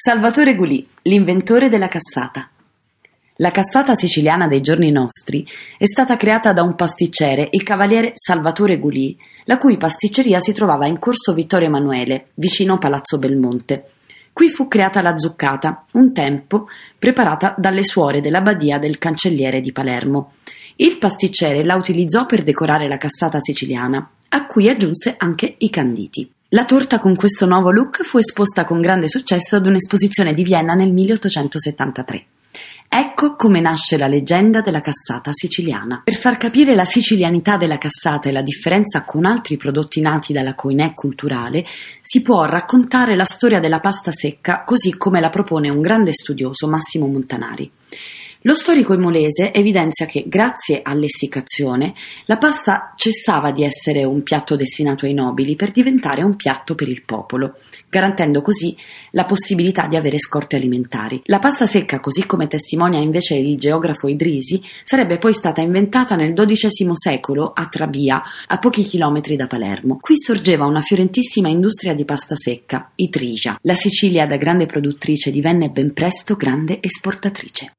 Salvatore Gulì, l'inventore della cassata. La cassata siciliana dei giorni nostri è stata creata da un pasticcere, il cavaliere Salvatore Gulì, la cui pasticceria si trovava in corso Vittorio Emanuele, vicino Palazzo Belmonte. Qui fu creata la zuccata, un tempo preparata dalle suore della badia del cancelliere di Palermo. Il pasticcere la utilizzò per decorare la cassata siciliana, a cui aggiunse anche i canditi. La torta con questo nuovo look fu esposta con grande successo ad un'esposizione di Vienna nel 1873. Ecco come nasce la leggenda della cassata siciliana. Per far capire la sicilianità della cassata e la differenza con altri prodotti nati dalla coinè culturale, si può raccontare la storia della pasta secca così come la propone un grande studioso Massimo Montanari. Lo storico imolese evidenzia che, grazie all'essiccazione, la pasta cessava di essere un piatto destinato ai nobili per diventare un piatto per il popolo, garantendo così la possibilità di avere scorte alimentari. La pasta secca, così come testimonia invece il geografo Idrisi, sarebbe poi stata inventata nel XII secolo a Trabia, a pochi chilometri da Palermo. Qui sorgeva una fiorentissima industria di pasta secca, i Trigia. La Sicilia, da grande produttrice, divenne ben presto grande esportatrice.